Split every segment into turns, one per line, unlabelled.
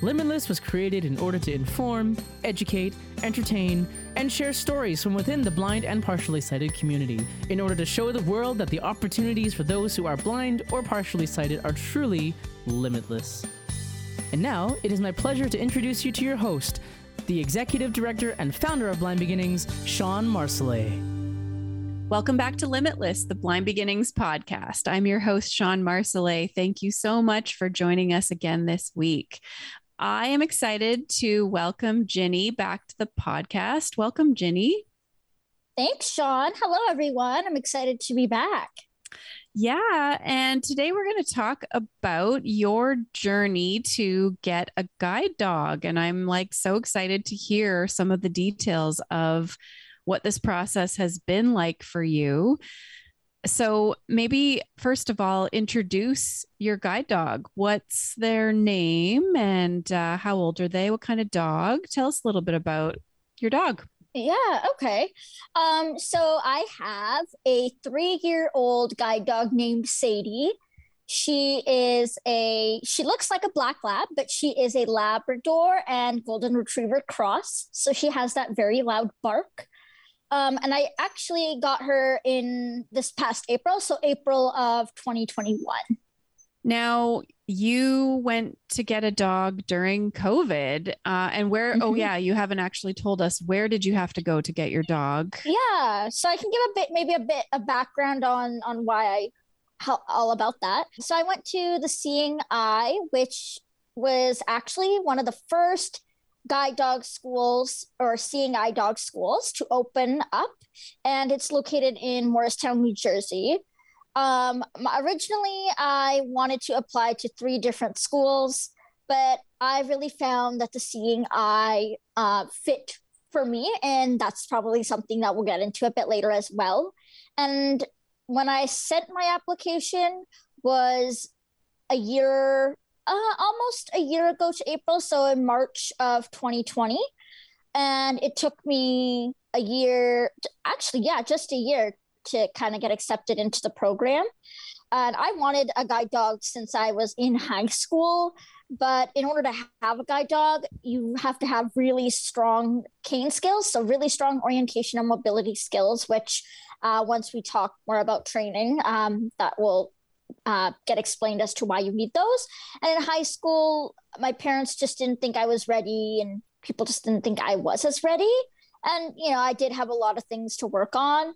Limitless was created in order to inform, educate, entertain, and share stories from within the blind and partially sighted community in order to show the world that the opportunities for those who are blind or partially sighted are truly limitless. And now, it is my pleasure to introduce you to your host, the executive director and founder of Blind Beginnings, Shawn Marsolais.
Welcome back to Limitless, the Blind Beginnings podcast. I'm your host, Shawn Marsolais. Thank you so much for joining us again this week. I am excited to welcome Ginny back to the podcast. Welcome, Ginny.
Thanks, Shawn. Hello, everyone. I'm excited to be back.
Yeah. And today we're going to talk about your journey to get a guide dog. And I'm like so excited to hear some of the details of what this process has been like for you. So, maybe first of all, introduce your guide dog. What's their name and uh, how old are they? What kind of dog? Tell us a little bit about your dog.
Yeah, okay. Um, so I have a three year old guide dog named Sadie. She is a, she looks like a black lab, but she is a Labrador and Golden Retriever cross. So she has that very loud bark. Um, and I actually got her in this past April, so April of 2021.
Now, you went to get a dog during COVID, uh, and where? Oh, mm-hmm. Oh, yeah, you haven't actually told us where did you have to go to get your dog?
Yeah, so I can give a bit, maybe a bit of background on on why I how all about that. So I went to the Seeing Eye, which was actually one of the first guide dog schools or seeing eye dog schools to open up and it's located in morristown new jersey. Um, originally i wanted to apply to three different schools but i really found that the seeing eye uh, fit for me and that's probably something that we'll get into a bit later as well. And when i sent my application was a year uh, almost a year ago to April, so in March of 2020. And it took me a year, to, actually, yeah, just a year to kind of get accepted into the program. And I wanted a guide dog since I was in high school. But in order to have a guide dog, you have to have really strong cane skills. So, really strong orientation and mobility skills, which uh, once we talk more about training, um, that will uh, get explained as to why you need those. And in high school, my parents just didn't think I was ready, and people just didn't think I was as ready. And you know, I did have a lot of things to work on.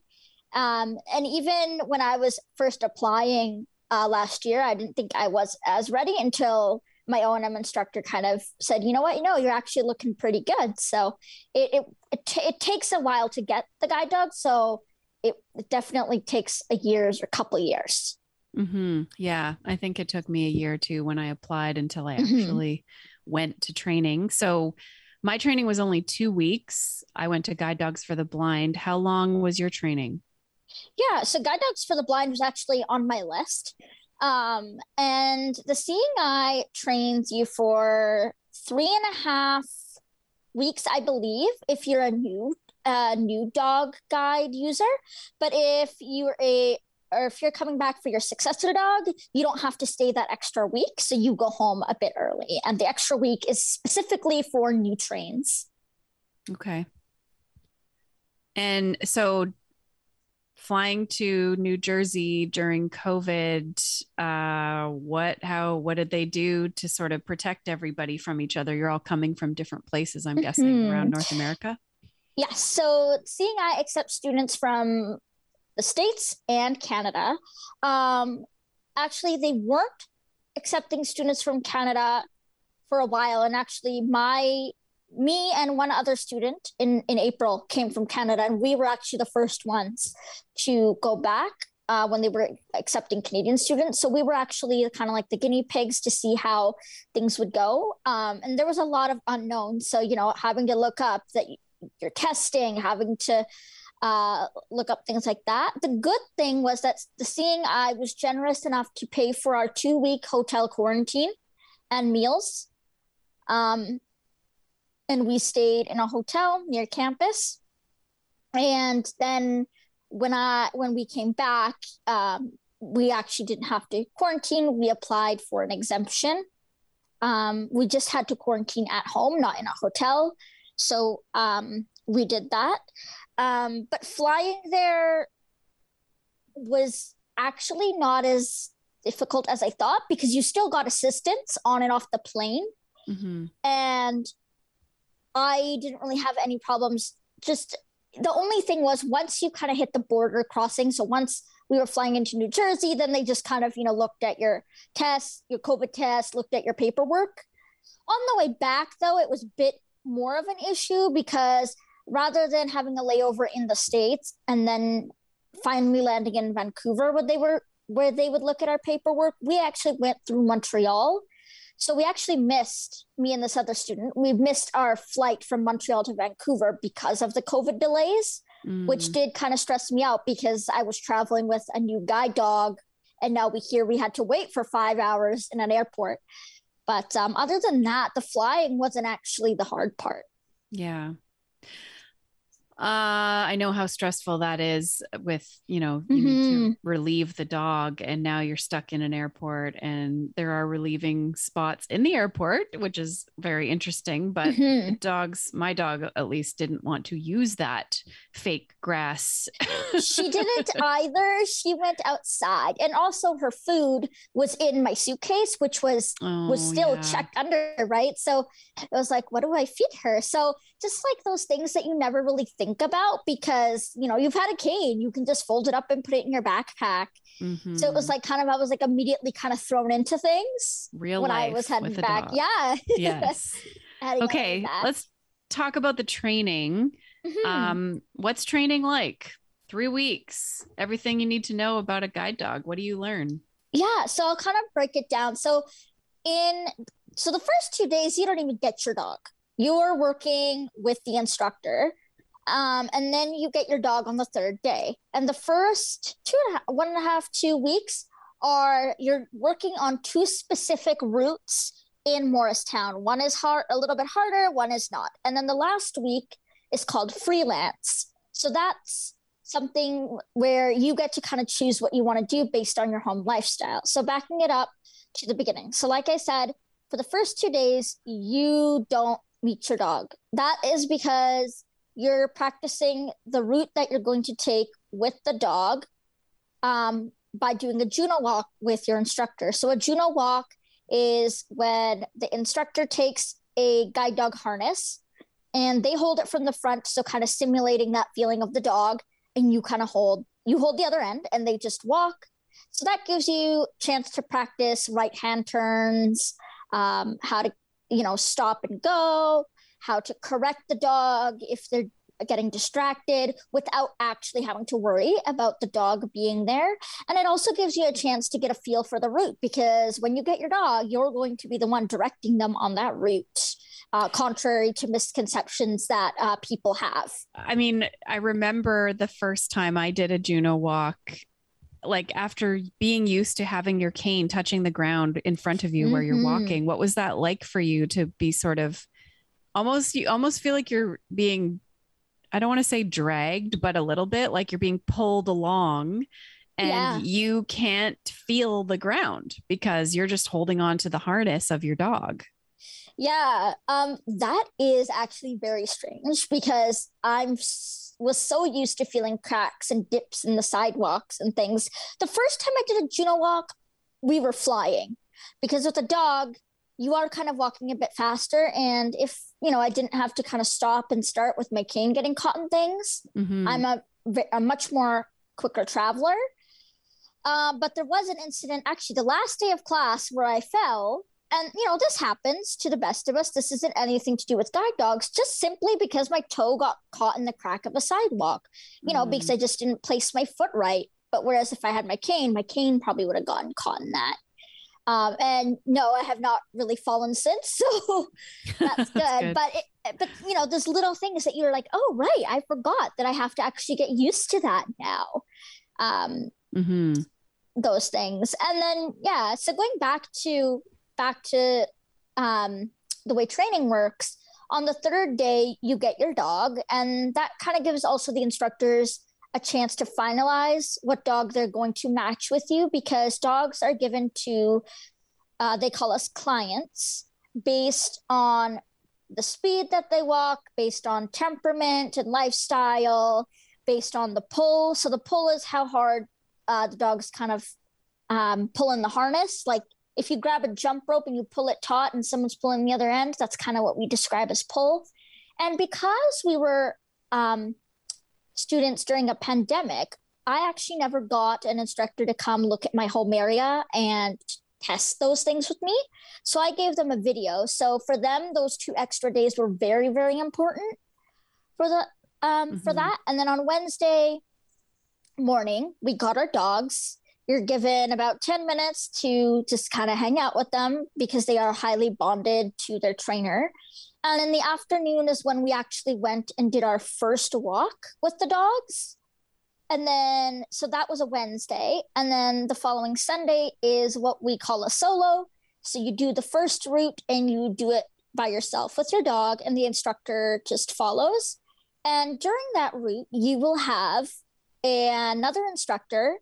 Um, and even when I was first applying uh, last year, I didn't think I was as ready until my O&M instructor kind of said, you know what, you know, you're actually looking pretty good. So it it it, t- it takes a while to get the guide dog. So it, it definitely takes a years or a couple years.
Mm-hmm. Yeah, I think it took me a year or two when I applied until I mm-hmm. actually went to training. So my training was only two weeks. I went to Guide Dogs for the Blind. How long was your training?
Yeah, so Guide Dogs for the Blind was actually on my list. Um, and the Seeing Eye trains you for three and a half weeks, I believe, if you're a new a new dog guide user. But if you're a or if you're coming back for your successor dog, you don't have to stay that extra week. So you go home a bit early. And the extra week is specifically for new trains.
Okay. And so flying to New Jersey during COVID, uh, what, how, what did they do to sort of protect everybody from each other? You're all coming from different places, I'm guessing, mm-hmm. around North America.
Yes. So Seeing Eye accepts students from the States and Canada. Um, actually, they weren't accepting students from Canada for a while. And actually, my me and one other student in, in April came from Canada, and we were actually the first ones to go back uh, when they were accepting Canadian students. So we were actually kind of like the guinea pigs to see how things would go. Um, and there was a lot of unknowns. So, you know, having to look up that you're testing, having to uh, look up things like that. The good thing was that the Seeing Eye was generous enough to pay for our two week hotel quarantine and meals. Um, and we stayed in a hotel near campus. And then when I when we came back, um, we actually didn't have to quarantine. We applied for an exemption. Um, we just had to quarantine at home, not in a hotel. So um, we did that. Um, but flying there was actually not as difficult as I thought because you still got assistance on and off the plane. Mm-hmm. And I didn't really have any problems. Just the only thing was once you kind of hit the border crossing, so once we were flying into New Jersey, then they just kind of, you know, looked at your test, your COVID test, looked at your paperwork. On the way back, though, it was a bit more of an issue because rather than having a layover in the States and then finally landing in Vancouver where they were where they would look at our paperwork, we actually went through Montreal so we actually missed, me and this other student, we missed our flight from Montreal to Vancouver because of the COVID delays, mm. which did kind of stress me out because I was traveling with a new guide dog. And now we hear we had to wait for five hours in an airport. But um, other than that, the flying wasn't actually the hard part.
Yeah. Uh, I know how stressful that is with, you know, you mm-hmm. need to mm-hmm. relieve the dog and now you're stuck in an airport and there are relieving spots in the airport, which is very interesting. But mm-hmm. dogs, my dog at least didn't want to use that fake grass.
she didn't either. She went outside and also her food was in my suitcase, which was, oh, was still yeah. checked under, right? So it was like, what do I feed her? So just like those things that you never really think about because you know you've had a cane you can just fold it up and put it in your backpack. Mm-hmm. so it was like kind of i was like immediately kind of thrown into things
real when i was heading back. dog.
yeah.
Yes. Okay let's talk about the training. Mm-hmm. um what's training like? Three weeks everything you need to know about a guide dog. What do you learn?
Yeah so i'll kind of break it down. So in so the first two days you don't even get your dog. You're working with the instructor um, and then you get your dog on the third day. And the first two and a half, one and a half two weeks are you're working on two specific routes in morristown. One is hard a little bit harder one is not. And then the last week is called freelance. So that's something where you get to kind of choose what you want to do based on your home lifestyle. So backing it up to the beginning. So like i said for the first two days you don't meet your dog. That is because you're practicing the route that you're going to take with the dog um, by doing a Juno walk with your instructor. So, a Juno walk is when the instructor takes a guide dog harness and they hold it from the front. So, kind of simulating that feeling of the dog, and you kind of hold you hold the other end and they just walk. So that gives you chance to practice right hand turns, um, how to you know, stop and go, how to correct the dog if they're getting distracted without actually having to worry about the dog being there. And it also gives you a chance to get a feel for the route because when you get your dog, you're going to be the one directing them on that route. Uh, contrary to misconceptions that uh, people have.
I mean, I remember the first time I did a Juno walk like after being used to having your cane touching the ground in front of you mm-hmm. where you're walking what was that like for you to be sort of almost you almost feel like you're being i don't want to say dragged but a little bit like you're being pulled along and yeah. you can't feel the ground because you're just holding on to the harness of your dog
yeah um that is actually very strange because i'm was so used to feeling cracks and dips in the sidewalks and things. The first time I did a Juno walk, we were flying because with a dog, you are kind of walking a bit faster. And if, you know, I didn't have to kind of stop and start with my cane getting caught in things, mm-hmm. I'm a, a much more quicker traveler. Uh, but there was an incident actually the last day of class where I fell and you know this happens to the best of us this isn't anything to do with guide dogs just simply because my toe got caught in the crack of a sidewalk you know mm. because i just didn't place my foot right but whereas if i had my cane my cane probably would have gotten caught in that Um, and no, I have not really fallen since, so that's good. that's good. But it, but you know, there's little things that you're like, oh right, I forgot that I have to actually get used to that now. Um, mm-hmm. Those things, and then yeah. So going back to back to um, the way training works. On the third day, you get your dog, and that kind of gives also the instructors a chance to finalize what dog they're going to match with you because dogs are given to, uh, they call us clients based on the speed that they walk, based on temperament and lifestyle, based on the pull. So the pull is how hard uh, the dog's kind of um, pulling the harness. Like if you grab a jump rope and you pull it taut and someone's pulling the other end, that's kind of what we describe as pull. And because we were um, students during a pandemic, I actually never got an instructor to come look at my home area and test those things with me. So I gave them a video. So for them, those two extra days were very, very important for the um mm-hmm. for that. And then on Wednesday morning, we got our dogs. You're given about 10 minutes to just kind of hang out with them because they are highly bonded to their trainer. And in the afternoon is when we actually went and did our first walk with the dogs. And then, so that was a Wednesday. And then the following Sunday is what we call a solo. So you do the first route and you do it by yourself with your dog, and the instructor just follows. And during that route, you will have another instructor,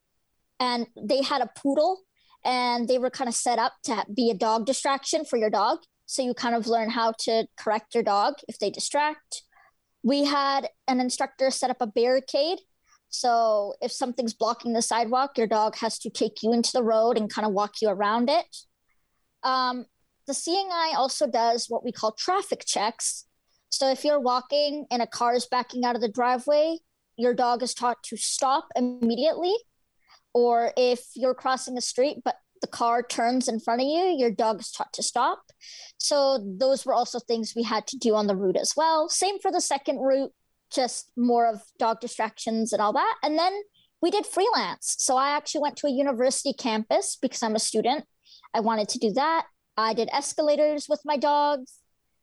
and they had a poodle and they were kind of set up to be a dog distraction for your dog. So you kind of learn how to correct your dog if they distract. We had an instructor set up a barricade. So if something's blocking the sidewalk, your dog has to take you into the road and kind of walk you around it. Um, the Seeing Eye also does what we call traffic checks. So if you're walking and a car is backing out of the driveway, your dog is taught to stop immediately. Or if you're crossing a street, but the car turns in front of you, your dog is taught to stop. So those were also things we had to do on the route as well. Same for the second route, just more of dog distractions and all that. And then we did freelance. So I actually went to a university campus because I'm a student. I wanted to do that. I did escalators with my dogs,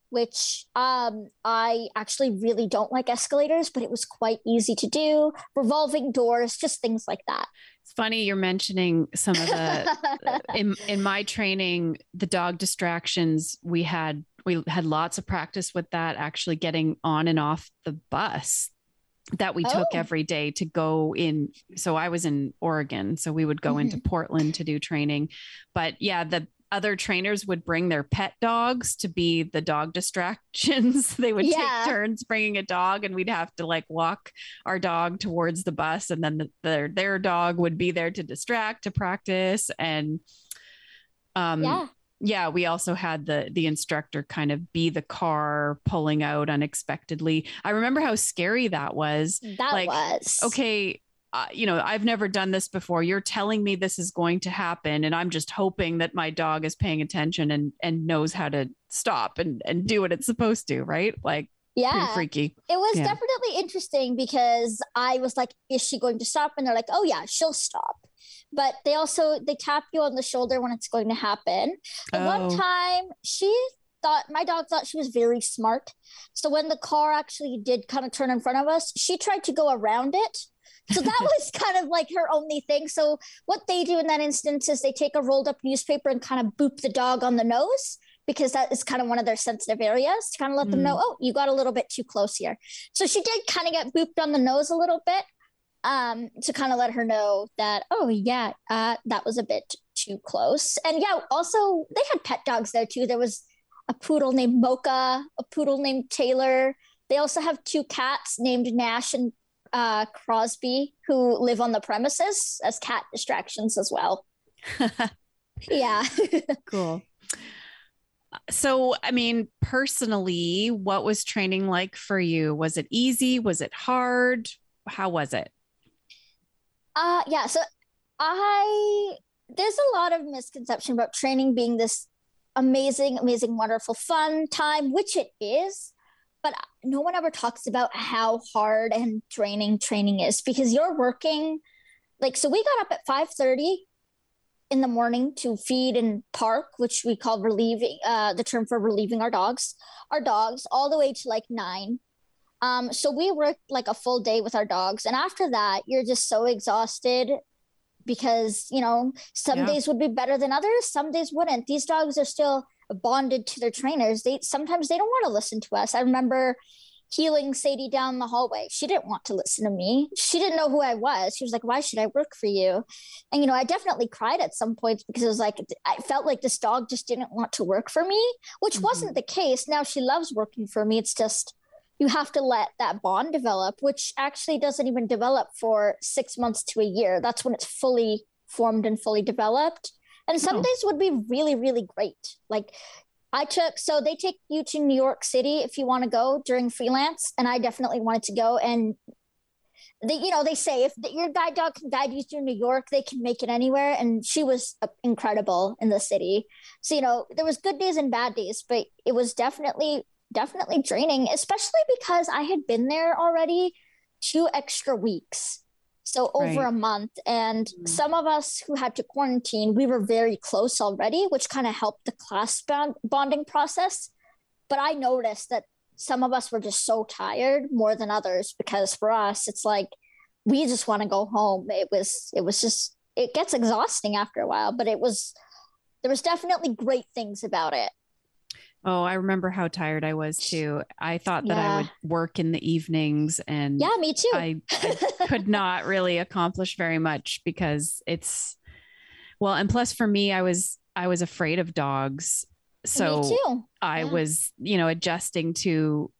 which um, I actually really don't like escalators, but it was quite easy to do. Revolving doors, just things like that.
It's funny you're mentioning some of the in in my training, the dog distractions we had we had lots of practice with that actually getting on and off the bus that we oh. took every day to go in so i was in oregon so we would go mm-hmm. into portland to do training but yeah the other trainers would bring their pet dogs to be the dog distractions. they would yeah. take turns bringing a dog, and we'd have to like walk our dog towards the bus, and then the, their their dog would be there to distract to practice. And um, yeah. Yeah, we also had the the instructor kind of be the car pulling out unexpectedly. I remember how scary that was.
That like, was
okay uh, you know, I've never done this before. You're telling me this is going to happen, and I'm just hoping that my dog is paying attention and and knows how to stop and and do what it's supposed to, right? Like, yeah, freaky.
It was
yeah.
definitely interesting because I was like, "Is she going to stop?" And they're like, "Oh yeah, she'll stop." But they also they tap you on the shoulder when it's going to happen. Oh. one time she thought my dog thought she was very smart. So when the car actually did kind of turn in front of us, she tried to go around it so that was kind of like her only thing. So what they do in that instance is they take a rolled up newspaper and kind of boop the dog on the nose because that is kind of one of their sensitive areas to kind of let mm. them know, mm. oh, you got a little bit too close here. So she did kind of get booped on the nose a little bit um, to kind of let her know that, oh, yeah, uh, that was a bit too close. And yeah, also they had pet dogs there too. There was a poodle named Mocha, a poodle named Taylor. They also have two cats named Nash and uh, Crosby who live on the premises as cat distractions as well. yeah.
cool. So, I mean, personally, what was training like for you? Was it easy? Was it hard? How was it?
Uh, yeah. So, I, there's a lot of misconception about training being this amazing, amazing, wonderful, fun time, which it is but no one ever talks about how hard and draining training is because you're working like so we got up at 5 30 in the morning to feed and park, which we call relieving, uh, the term for relieving our dogs, our dogs all the way to like nine. Um, so we worked like a full day with our dogs. And after that, you're just so exhausted because, you know, some
Yeah.
days would be better than others. Some days wouldn't. These dogs are still bonded to their trainers. They sometimes they don't want to listen to us. I remember heeling Sadie down the hallway. She didn't want to listen to me. She didn't know who I was. She was like, "Why should I work for you?" And you know, I definitely cried at some points because it was like I felt like this dog just didn't want to work for me, which
Mhm.
wasn't the case. Now she loves working for me. It's just you have to let that bond develop, which actually doesn't even develop for 6 months to a year. That's when it's fully formed and fully developed. And some
Oh.
days would be really really great. Like I took so they take you to New York City if you want to go during freelance, and I definitely wanted to go. And they, you know, they say if the, your guide dog can guide you through New York, they can make it anywhere. And she was uh, incredible in the city. So you know, there was good days and bad days, but it was definitely definitely draining, especially because I had been there already two extra weeks. So over
Right.
a month. And
Mm.
some of us who had to quarantine, we were very close already, which kind of helped the class bond- bonding process. But I noticed that some of us were just so tired more than others because for us, it's like we just want to go home. It was, it was just, it gets exhausting after a while, but it was, there was definitely great things about it.
Oh, I remember how tired I was too. I thought that I would work in the evenings and
Yeah, me too.
I, I could not really accomplish very much because it's well, and plus for me, I was I was afraid of dogs. So. I
Yeah.
was, you know, adjusting to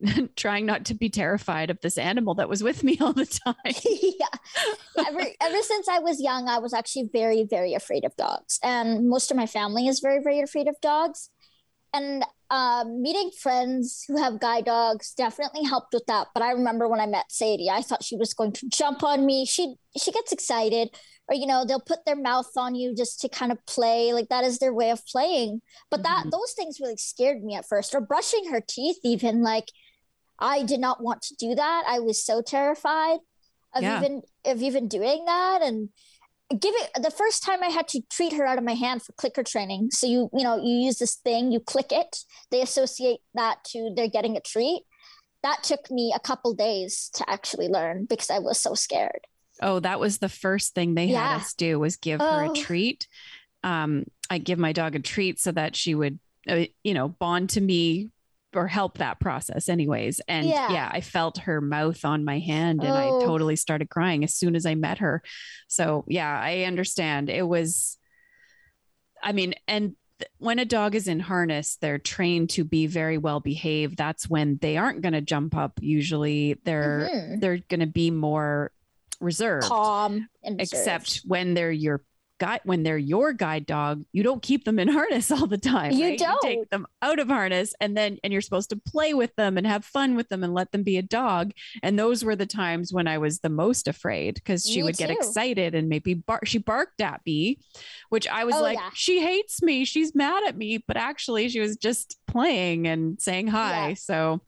trying not to be terrified of this animal that was with me all the time.
yeah. Ever ever since I was young, I was actually very, very afraid of dogs. And most of my family is very, very afraid of dogs. And um, meeting friends who have guide dogs definitely helped with that. But I remember when I met Sadie, I thought she was going to jump on me. She she gets excited, or you know, they'll put their mouth on you just to kind of play. Like that is their way of playing. But that
Mhm.
those things really scared me at first. Or brushing her teeth, even like I did not want to do that. I was so terrified of
Yeah.
even of even doing that and giving the first time I had to treat her out of my hand for clicker training. So you you know you use this thing, you click it. They associate that to they're getting a treat. That took me a couple days to actually learn because I was so scared.
Oh, that was the first thing they
Yeah.
had us do was give her a
Oh.
treat. Um, I give my dog a treat so that she would, uh, you know, bond to me or help that process, anyways. And
Yeah.
yeah, I felt her mouth on my hand, and I
Oh.
totally started crying as soon as I met her. So yeah, I understand. It was, I mean, and th- when a dog is in harness, they're trained to be very well behaved. That's when they aren't going to jump up. Usually, they're
Mhm.
they're going to be more reserved
calm reserved.
except when they're your guide when they're your guide dog you don't keep them in harness all the time
You
right?
don't.
take them out of harness and then and you're supposed to play with them and have fun with them and let them be a dog and those were the times when i was the most afraid because she
Me
would get excited and maybe bar- she barked at me which i was
Oh,
like
yeah.
she hates me she's mad at me but actually she was just playing and saying hi
Yeah.
so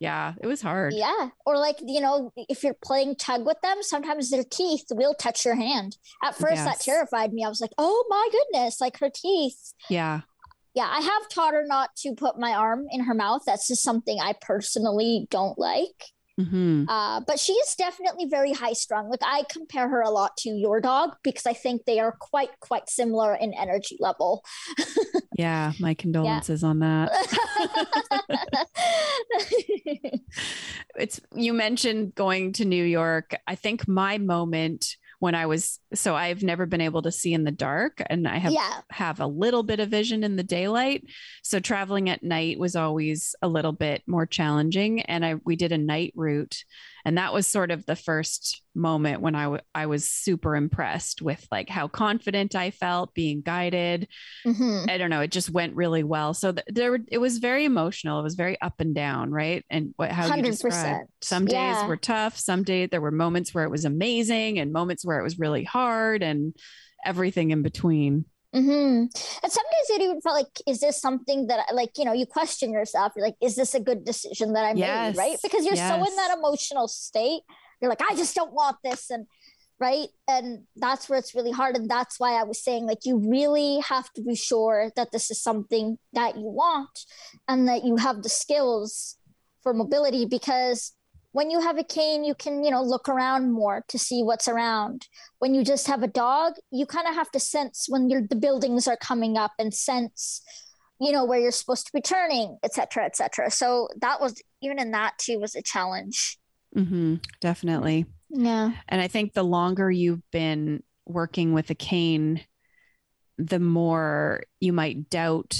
yeah it was hard
Yeah. Or like, you know, if you're playing tug with them, sometimes their teeth will touch your hand. At first that terrified me. I was like, oh my goodness, like her teeth.
yeah
Yeah, I have taught her not to put my arm in her mouth. That's just something I personally don't like.
Hmm
Uh, but she is definitely very high strung. Like I compare her a lot to your dog because I think they are quite quite similar in energy level.
yeah my condolences on that it's you mentioned going to New York. I think my moment when I was so I've never been able to see in the dark and I have
yeah,
have a little bit of vision in the daylight. So traveling at night was always a little bit more challenging and I we did a night route and that was sort of the first moment when I w- I was super impressed with like how confident I felt being guided
Mhm.
I don't know. It just went really well. So th- there, were- it was very emotional. It was very up and down, right? And what how you
100%.
described. Some days
Yeah.
were tough. Some days there were moments where it was amazing, and moments where it was really hard, and everything in between.
Hmm And some days it even felt like, is this something that, like, you know, you question yourself. You're like, is this a good decision that I
Yes.
made? Right? Because you're so in that emotional state. You're like, I just don't want this. And right and that's where it's really hard and that's why i was saying like you really have to be sure that this is something that you want and that you have the skills for mobility because when you have a cane you can you know look around more to see what's around. When you just have a dog you kind of have to sense when the buildings are coming up and sense you know where you're supposed to be turning et cetera et cetera. So that was even in that too was a challenge.
Mm-hmm, definitely.
Yeah.
And I think the longer you've been working with a cane, the more you might doubt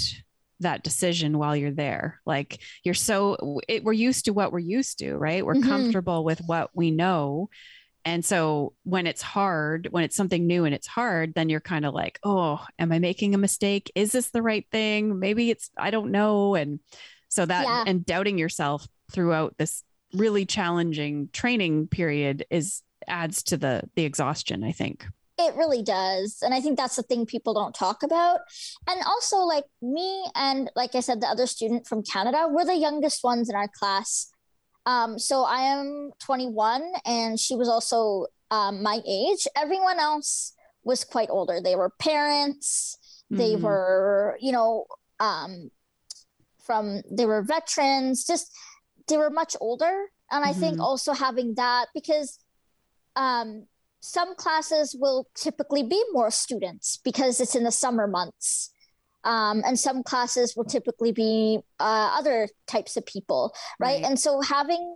that decision while you're there. Like you're so it, we're used to what we're used to, right? We're mm-hmm. comfortable with what we know. And so when it's hard, when it's something new and it's hard, then you're kind of like, oh, am I making a mistake? Is this the right thing? Maybe it's, I don't know. And so that, yeah. and doubting yourself throughout this really challenging training period is adds to the the exhaustion i think
it really does and i think that's the thing people don't talk about. And also like me and like i said the other student from canada we're the youngest ones in our class. Um, so i am 21 and she was also um, my age. Everyone else was quite older. They were parents. They mm. were you know um, from they were veterans. Just they were much older. And i mm-hmm. think also having that because um, some classes will typically be more students because it's in the summer months um, and some classes will typically be uh, other types of people right? right and so having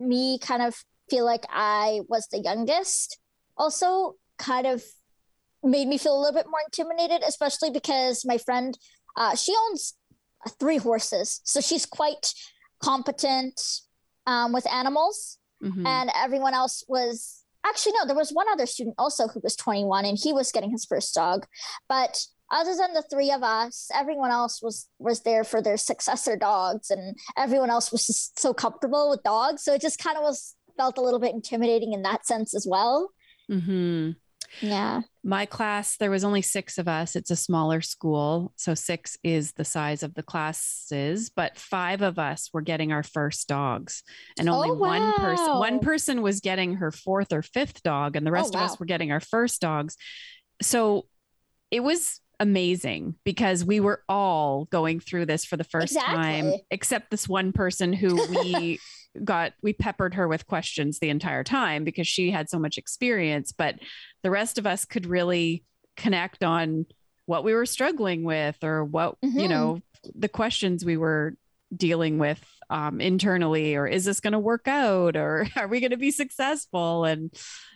me kind of feel like i was the youngest also kind of made me feel a little bit more intimidated especially because my friend uh, she owns three horses so she's quite competent um, with animals, mm-hmm. and everyone else was actually no. There was one other student also who was 21, and he was getting his first dog, but other than the three of us everyone else was was there for their successor dogs and everyone else was just so comfortable with dogs so it just kind of was felt a little bit intimidating in that sense as well
mm-hmm.
Yeah.
My class, there was only six of us. It's a smaller school. So six is the size of the classes, but five of us were getting our first dogs. And only oh, wow. one person one person was getting her fourth or fifth dog, and the oh, rest oh, wow. of us were getting our first dogs. So it was amazing because we were all going through this for the first exactly. time, except this one person who we got we peppered her with questions the entire time because she had so much experience but the rest of us could really connect on what we were struggling with or what mm-hmm. you know the questions we were dealing with um, internally or is this going to work out or are we going to be successful and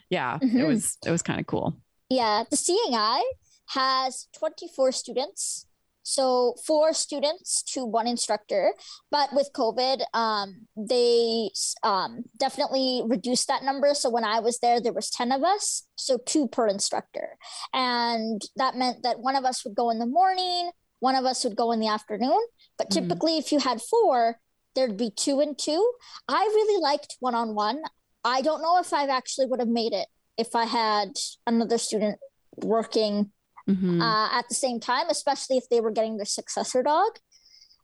yeah mm-hmm. it was it was kind of cool
yeah the seeing eye has 24 students so four students to one instructor but with covid um, they um, definitely reduced that number. So when i was there there was 10 of us so two per instructor. And that meant that one of us would go in the morning one of us would go in the afternoon. But mm-hmm. typically if you had four there'd be two and two. I really liked one-on-one. I don't know if i actually would have made it if i had another student working mm-hmm. uh, at the same time, especially if they were getting their successor dog.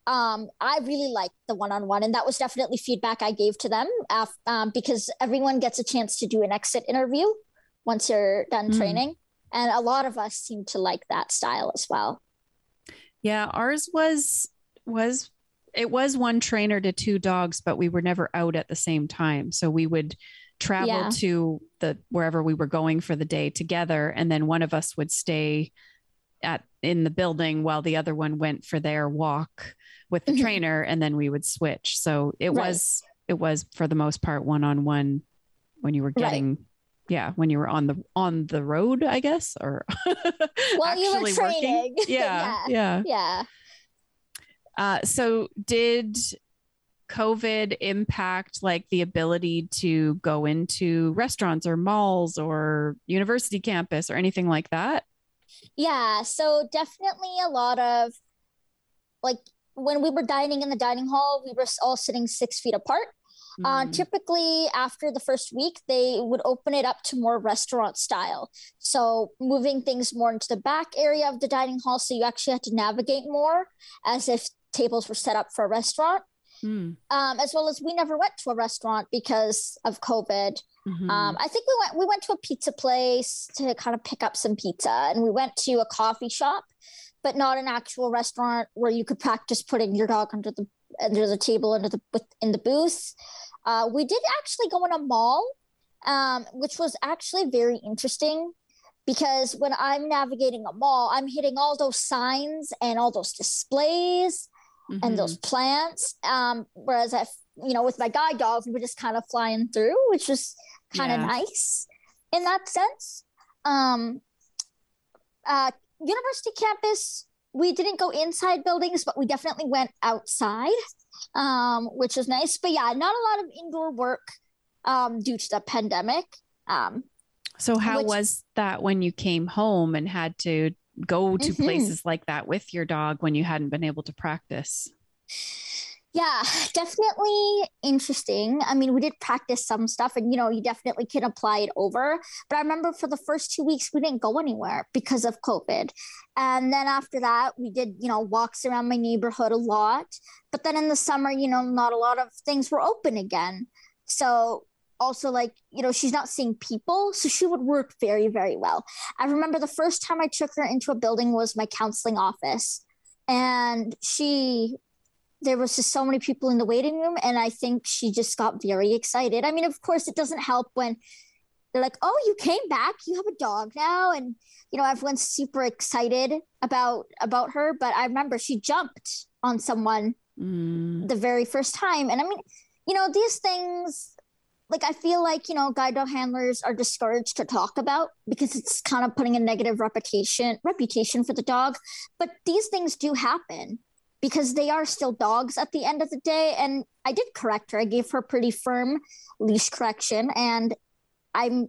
Um, I really liked the one-on-one, and that was definitely feedback I gave to them af- um, because everyone gets a chance to do an exit interview once you're done mm. training, and a lot of us seem to like that style as well.
Yeah, ours was was it was one trainer to two dogs, but we were never out at the same time, so we would travel yeah. to the wherever we were going for the day together and then one of us would stay at in the building while the other one went for their walk with the mm-hmm. trainer and then we would switch so it right. was it was for the most part one on one when you were getting right. yeah when you were on the on the road i guess or
while you were training
yeah yeah
yeah, yeah.
Uh, so did COVID impact like the ability to go into restaurants or malls or university campus or anything like that?
Yeah, so definitely a lot of like when we were dining in the dining hall, we were all sitting six feet apart. Mm. Uh, hmm. typically, after the first week, they would open it up to more restaurant style. So, moving things more into the back area of the dining hall. So, you actually had to navigate more as if tables were set up for a restaurant.
Hmm.
um, as well as we never went to a restaurant because of COVID.
Mhm.
Um, I think we went we went to a pizza place to kind of pick up some pizza, and we went to a coffee shop, but not an actual restaurant where you could practice putting your dog under the under the table under the with- in the booth. Uh, we did actually go in a mall, um, which was actually very interesting because when I'm navigating a mall, I'm hitting all those signs and all those displays
Mhm.
and those plants. Um, whereas I, you know, with my guide dog, we were just kind of flying through, which was kind of
Yeah.
nice in that sense. Um, uh, university campus, we didn't go inside buildings, but we definitely went outside, um, which was nice. But yeah, not a lot of indoor work um, due to the pandemic. Um,
So how
Which-
was that when you came home and had to go to
Mhm.
places like that with your dog when you hadn't been able to practice?
Yeah, definitely interesting. I mean, we did practice some stuff and you know, you definitely can apply it over. But I remember for the first two weeks we didn't go anywhere because of COVID. And then after that, we did, you know, walks around my neighborhood a lot. But then in the summer, you know, not a lot of things were open again. So also like, you know, she's not seeing people. So she would work very, very well. I remember the first time I took her into a building was my counseling office. And she there was just so many people in the waiting room and i think she just got very excited i mean of course it doesn't help when they're like oh you came back you have a dog now and you know everyone's super excited about about her but i remember she jumped on someone
Mm,
the very first time and i mean you know these things like i feel like you know guide dog handlers are discouraged to talk about because it's kind of putting a negative reputation reputation for the dog. But these things do happen because they are still dogs at the end of the day. And i did correct her. I gave her a pretty firm leash correction. And i'm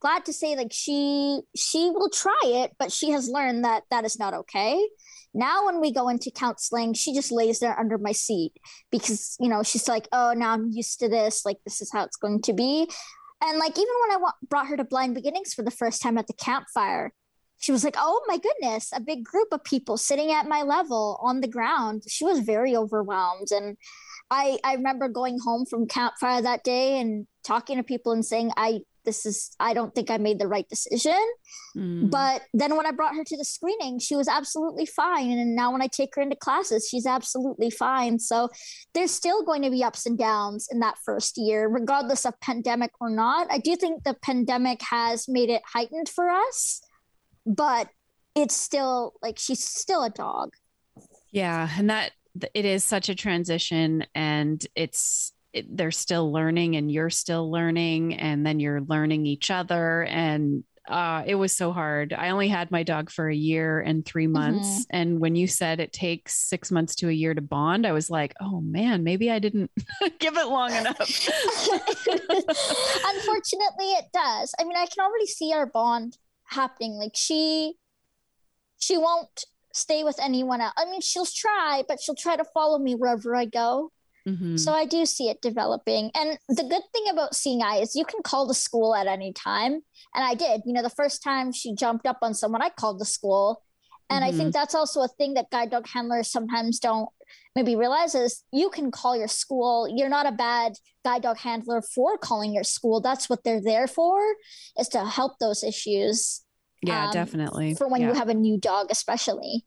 glad to say like she she will try it but she has learned that that is not okay now when we go into counseling she just lays there under my seat because you know she's like oh now i'm used to this. Like this is how it's going to be. And like even when i brought her to blind beginnings for the first time at the campfire she was like oh my goodness a big group of people sitting at my level on the ground. She was very overwhelmed. And i i remember going home from campfire that day and talking to people and saying i this is i don't think i made the right decision
mm.
but then when I brought her to the screening, she was absolutely fine. And now when I take her into classes, she's absolutely fine. So there's still going to be ups and downs in that first year, regardless of pandemic or not. I do think the pandemic has made it heightened for us, but it's still like she's still a dog.
Yeah, and that it is such a transition, and it's it, they're still learning, and you're still learning, and then you're learning each other, and uh, it was so hard. I only had my dog for a year and three months, and when you said it takes six months to a year to bond, I was like, oh man, maybe I didn't give it long enough.
Unfortunately, it does. I mean, I can already see our bond happening. Like she, she won't stay with anyone else. I mean, she'll try, but she'll try to follow me wherever I go.
Mhm.
So I do see it developing. And the good thing about seeing eye is you can call the school at any time. And I did. You know, the first time she jumped up on someone, I called the school. And I think that's also a thing that guide dog handlers sometimes don't maybe realize is you can call your school. You're not a bad guide dog handler for calling your school. That's what they're there for, is to help those issues
yeah,
um,
definitely.
for when
yeah.
you have a new dog, especially.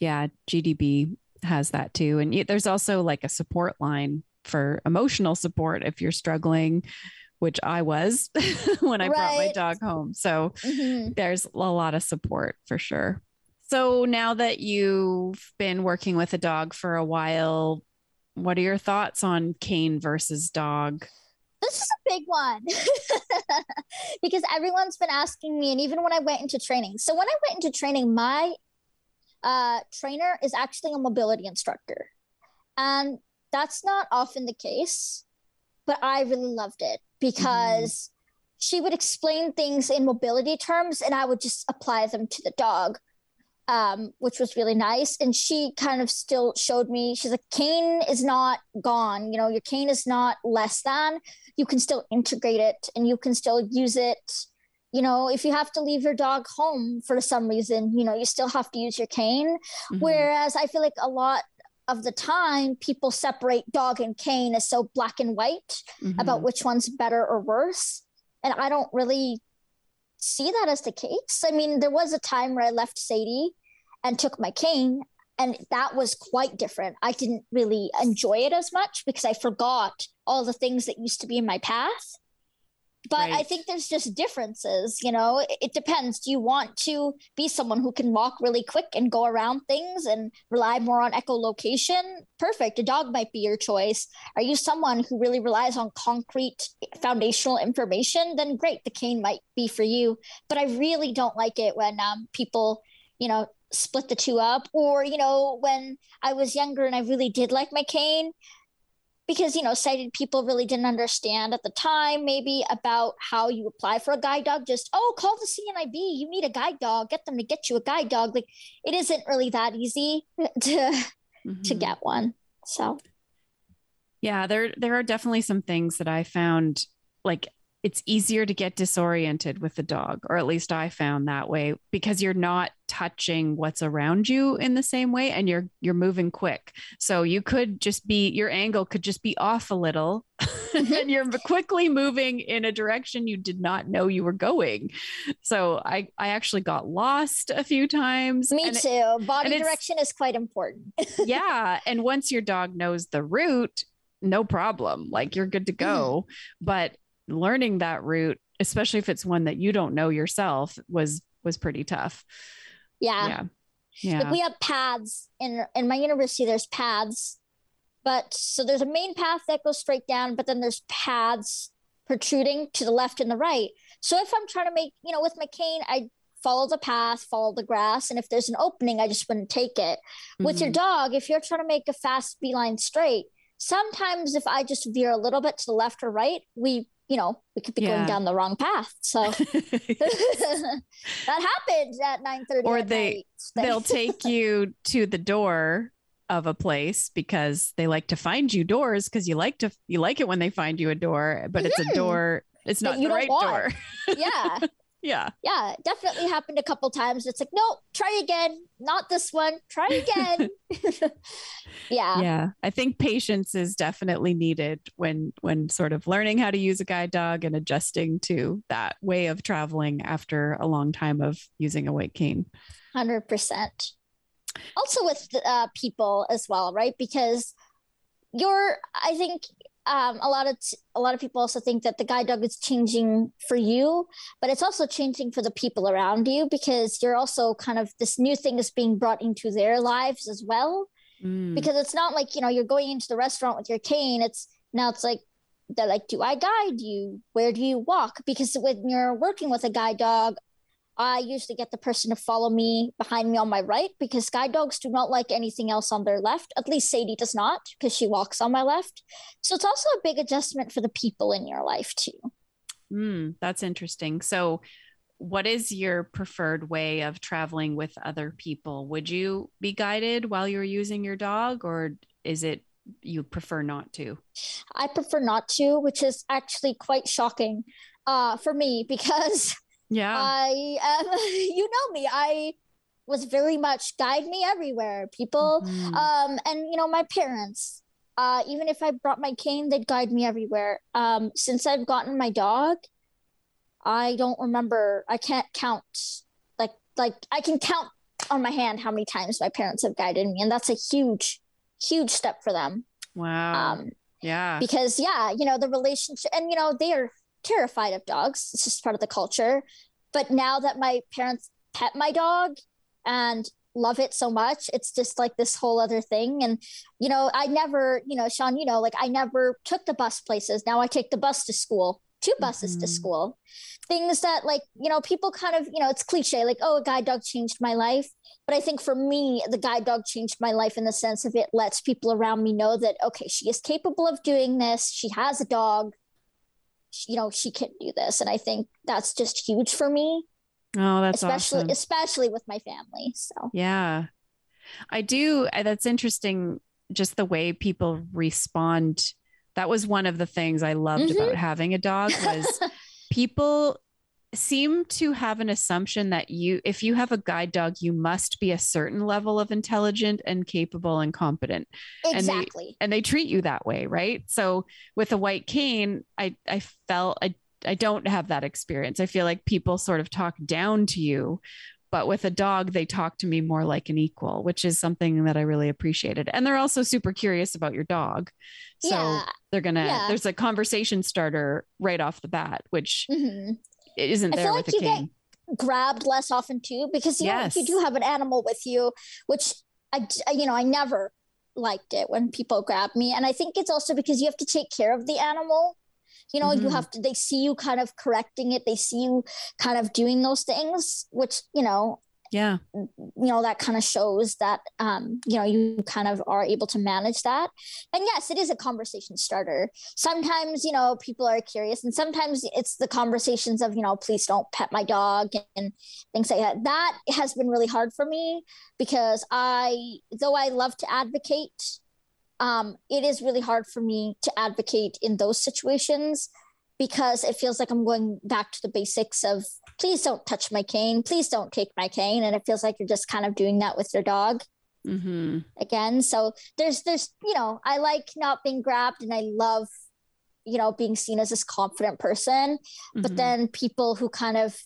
yeah, GDB has that too. And there's also like a support line for emotional support if you're struggling, which I was when I brought my dog home. So
Mhm.
there's a lot of support for sure. So now that you've been working with a dog for a while, what are your thoughts on cane versus dog?
this is a big one because everyone's been asking me and even when i went into training so when i went into training my uh, trainer is actually a mobility instructor and that's not often the case but i really loved it because she would explain things in mobility terms and i would just apply them to the dog um, which was really nice. And she kind of still showed me, she's like, cane is not gone. You know, your cane is not less than. You can still integrate it and you can still use it. You know, if you have to leave your dog home for some reason, you know, you still have to use your cane.
Mhm.
Whereas I feel like a lot of the time, people separate dog and cane as so black and white
Mhm.
about which one's better or worse. And I don't really see that as the case. I mean, there was a time where I left Sadie and took my cane, and that was quite different. I didn't really enjoy it as much because I forgot all the things that used to be in my path. But I think there's just differences, you know. It, it depends. Do you want to be someone who can walk really quick and go around things and rely more on echolocation? Perfect. A dog might be your choice. Are you someone who really relies on concrete foundational information? Then great, the cane might be for you. But I really don't like it when um, people, you know, split the two up. Or, you know, when I was younger and I really did like my cane, because you know sighted people really didn't understand at the time maybe about how you apply for a guide dog just oh call the cnib you need a guide dog. Get them to get you a guide dog. Like it isn't really that easy to to
Mhm.
get one so.
Yeah, there there are definitely some things that I found like it's easier to get disoriented with the dog, or at least I found that way because you're not touching what's around you in the same way and you're you're moving quick. So you could just be your angle could just be off a little mm-hmm. and you're quickly moving in a direction you did not know you were going. So I I actually got lost a few times.
me
it-
too body direction is quite important
yeah. And once your dog knows the route, no problem. Like you're good to go. Mm-hmm. But learning that route, especially if it's one that you don't know yourself, was was pretty tough.
Yeah,
Yeah. Yeah.
like we have paths in in my university there's paths but so there's a main path that goes straight down but then there's paths protruding to the left and the right so if i'm trying to make you know with my cane i follow the path follow the grass and if there's an opening i just wouldn't take it with your
Mhm.
dog if you're trying to make a fast beeline straight sometimes if i just veer a little bit to the left or right we you know we could be
Yeah.
going down the wrong path so that happened at 9 30
Or they-. They'll take you to the door of a place because they like to find you doors because you like to you like it when they find you a door, but it's a
Mhm.
door. It's not the right
want.
door.
yeah
Yeah.
yeah definitely happened a couple times. It's like no try again. Not this one. Try again. Yeah.
Yeah i think patience is definitely needed when when sort of learning how to use a guide dog and adjusting to that way of traveling after a long time of using a white cane.
100% also with uh, people as well right? Because you're i think um, a lot of t- a lot of people also think that the guide dog is changing for you but it's also changing for the people around you because you're also kind of this new thing is being brought into their lives as well.
Mm.
because it's not like you know you're going into the restaurant with your cane. It's now it's like they're like do i guide you? Where do you walk? Because when you're working with a guide dog i usually get the person to follow me behind me on my right because guide dogs do not like anything else on their left at least sadie does not because she walks on my left so it's also a big adjustment for the people in your life too
Mm, that's interesting. So, what is your preferred way of traveling with other people? Would you be guided while you're using your dog, or is it you prefer not to?
i prefer not to which is actually quite shocking uh, for me because
Yeah.
I um, you know me. I was very much guide me everywhere. People
Mhm.
um and you know my parents uh even if I brought my cane they'd guide me everywhere. Um since I've gotten my dog I don't remember I can't count like like I can count on my hand how many times my parents have guided me and that's a huge huge step for them.
wow.
Um
yeah.
because yeah you know the relationship and you know they are terrified of dogs. It's just part of the culture. But now that my parents pet my dog and love it so much it's just like this whole other thing. And you know i never you know Shawn you know like i never took the bus places. Now i take the bus to school two buses to
Mhm.
school. Things that like you know people kind of you know it's cliche like oh a guide dog changed my life. But i think for me the guide dog changed my life in the sense of it lets people around me know that okay she is capable of doing this. She has a dog you know she can do this and i think that's just huge for me
oh, that's
especially
awesome.
especially with my family so
Yeah. I do. That's interesting. Just the way people respond. That was one of the things I loved
Mhm.
about having a dog was people seem to have an assumption that you if you have a guide dog you must be a certain level of intelligent and capable and competent
exactly
and they, and they treat you that way right so with a white cane i i felt i i don't have that experience i feel like people sort of talk down to you but with a dog they talk to me more like an equal which is something that i really appreciated and they're also super curious about your dog so
Yeah.
they're gonna
Yeah.
there's a conversation starter right off the bat which
Mhm.
Isn't
I
there
feel
with
like you get- grabbed less often too because you know
Yes.
you do have an animal with you which i you know i never liked it when people grab me and i think it's also because you have to take care of the animal you know you
Mhm.
have to they see you kind of correcting it they see you kind of doing those things which you know
yeah.
You know that kind of shows that um you know you kind of are able to manage that. And yes it is a conversation starter. Sometimes you know people are curious and sometimes it's the conversations of you know please don't pet my dog and things like that. That has been really hard for me because i though i love to advocate um it is really hard for me to advocate in those situations because it feels like i'm going back to the basics of please don't touch my cane please don't take my cane and it feels like you're just kind of doing that with your dog
mm-hmm.
again so there's there's you know i like not being grabbed and i love you know being seen as this confident person but
Mhm.
then people who kind of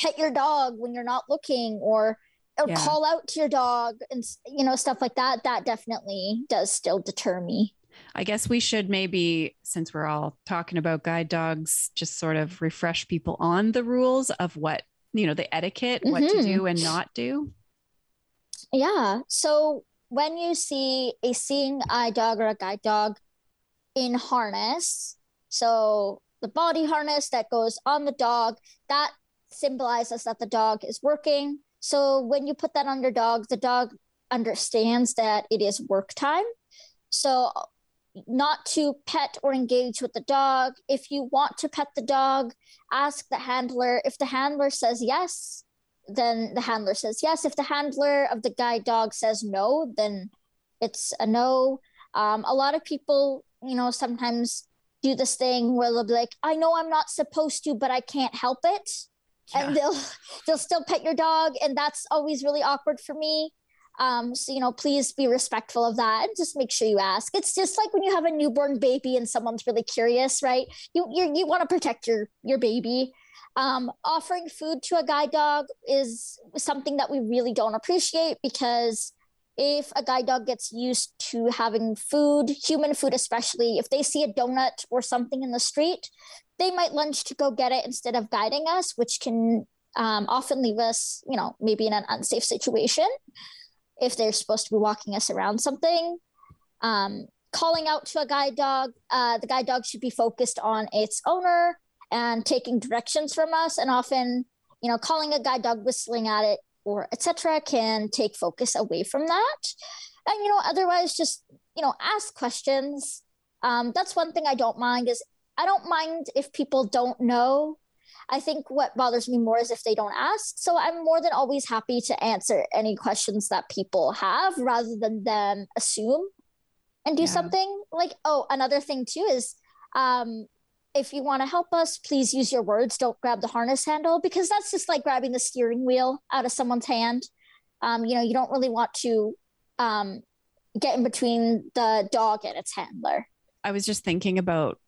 pet your dog when you're not looking or or
Yeah.
call out to your dog and you know stuff like that that definitely does still deter me
I guess we should maybe, since we're all talking about guide dogs, just sort of refresh people on the rules of what, you know, the etiquette, what to
Mhm.
do and not do.
Yeah. So when you see a seeing eye dog or a guide dog in harness, so the body harness that goes on the dog, that symbolizes that the dog is working. So when you put that on your dog, the dog understands that it is work time. So not to pet or engage with the dog. If you want to pet the dog, ask the handler. If the handler says yes, then the handler says yes. If the handler of the guide dog says no, then it's a no. Um, a lot of people, you know, sometimes do this thing where they'll be like, I know I'm not supposed to, but I can't help it. And they'll they'll still pet your dog, and that's always really awkward for me. Um, so you know, please be respectful of that and just make sure you ask. It's just like when you have a newborn baby and someone's really curious, right? You you you want to protect your your baby. Um, offering food to a guide dog is something that we really don't appreciate because if a guide dog gets used to having food, human food especially, if they see a donut or something in the street, they might lunge to go get it instead of guiding us, which can um, often leave us, you know, maybe in an unsafe situation if they're supposed to be walking us around something. Um, calling out to a guide dog, uh, the guide dog should be focused on its owner and taking directions from us. And often, you know, calling a guide dog, whistling at it, or etc., can take focus away from that. And you know, otherwise, just you know, ask questions. Um, that's one thing I don't mind is I don't mind if people don't know. I think what bothers me more is if they don't ask. So I'm more than always happy to answer any questions that people have rather than them assume and do
Yeah.
something. Like, oh, another thing too is um, if you want to help us, please use your words. Don't grab the harness handle because that's just like grabbing the steering wheel out of someone's hand. Um, you know, you don't really want to um, get in between the dog and its handler.
I was just thinking about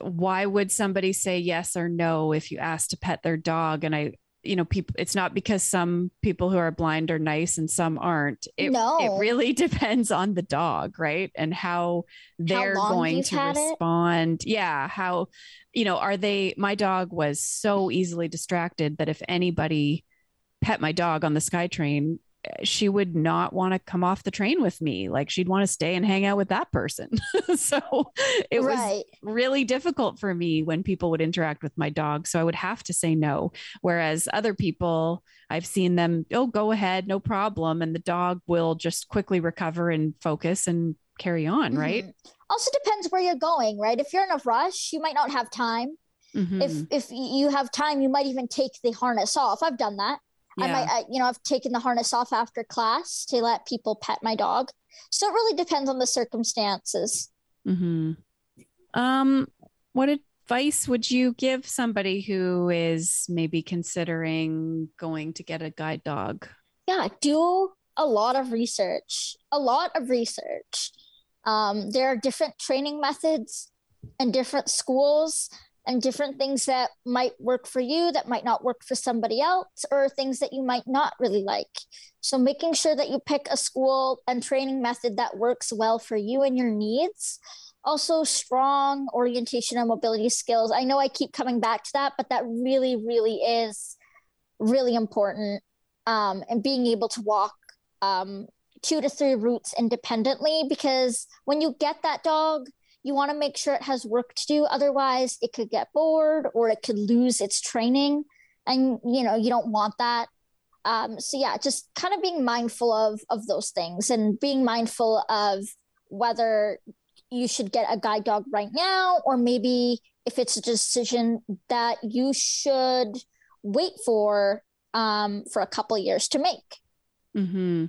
why would somebody say yes or no if you ask to pet their dog and I you know people it's not because some people who are blind are nice and some aren't it,
No.
it really depends on the dog right and how they're
long
going to
had it.
respond yeah how you know are they my dog was so easily distracted that if anybody pet my dog on the skytrain she would not want to come off the train with me like she'd want to stay and hang out with that person so it was
right.
really difficult for me when people would interact with my dog. So I would have to say no. Whereas other people, I've seen them, oh, go ahead, no problem. And the dog will just quickly recover and focus and carry on, right?
Mhm. Also depends where you're going, right? If you're in a rush, you might not have time.
Mhm.
If if you have time, you might even take the harness off. I've done that. I might, I, you know, I've taken the harness off after class to let people pet my dog. So it really depends on the circumstances.
hmm Um, what advice would you give somebody who is maybe considering going to get a guide dog?
Yeah, do a lot of research. A lot of research. Um, there are different training methods and different schools and different things that might work for you that might not work for somebody else or things that you might not really like. So making sure that you pick a school and training method that works well for you and your needs. Also strong orientation and mobility skills. I know I keep coming back to that, but that really really is really important um, and being able to walk um, two to three routes independently because when you get that dog you want to make sure it has work to do otherwise it could get bored or it could lose its training. And you know you don't want that. Um, so yeah just kind of being mindful of of those things and being mindful of whether you should get a guide dog right now or maybe if it's a decision that you should wait for um, for a couple years to make.
Mm-hmm.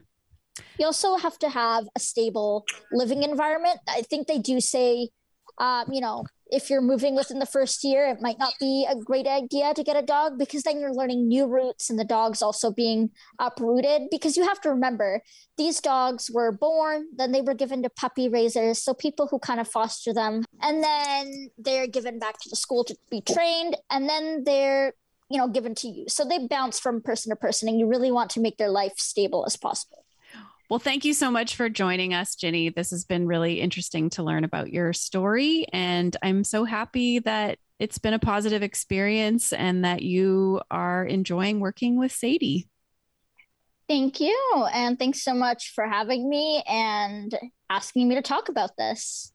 You also have to have a stable living environment. I think they do say, um, you know, if you're moving within the first year, it might not be a great idea to get a dog because then you're learning new routes and the dog's also being uprooted. Because you have to remember, these dogs were born, then they were given to puppy raisers. So people who kind of foster them, and then they're given back to the school to be trained, and then they're you know given to you so they bounce from person to person and you really want to make their life stable as possible
Well, thank you so much for joining us, Ginny. This has been really interesting to learn about your story. And I'm so happy that it's been a positive experience and that you are enjoying working with Sadie.
Thank you. And thanks so much for having me and asking me to talk about this.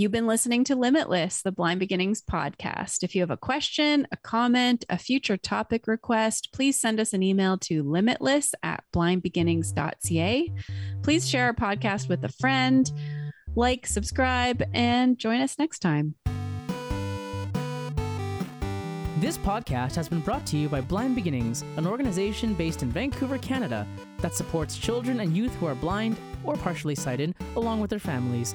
You've been listening to Limitless, the Blind Beginnings podcast. If you have a question, a comment, a future topic request, please send us an email to limitless at blindbeginnings.ca. Please share our podcast with a friend, like, subscribe, and join us next time.
This podcast has been brought to you by Blind Beginnings, an organization based in Vancouver, Canada, that supports children and youth who are blind or partially sighted, along with their families.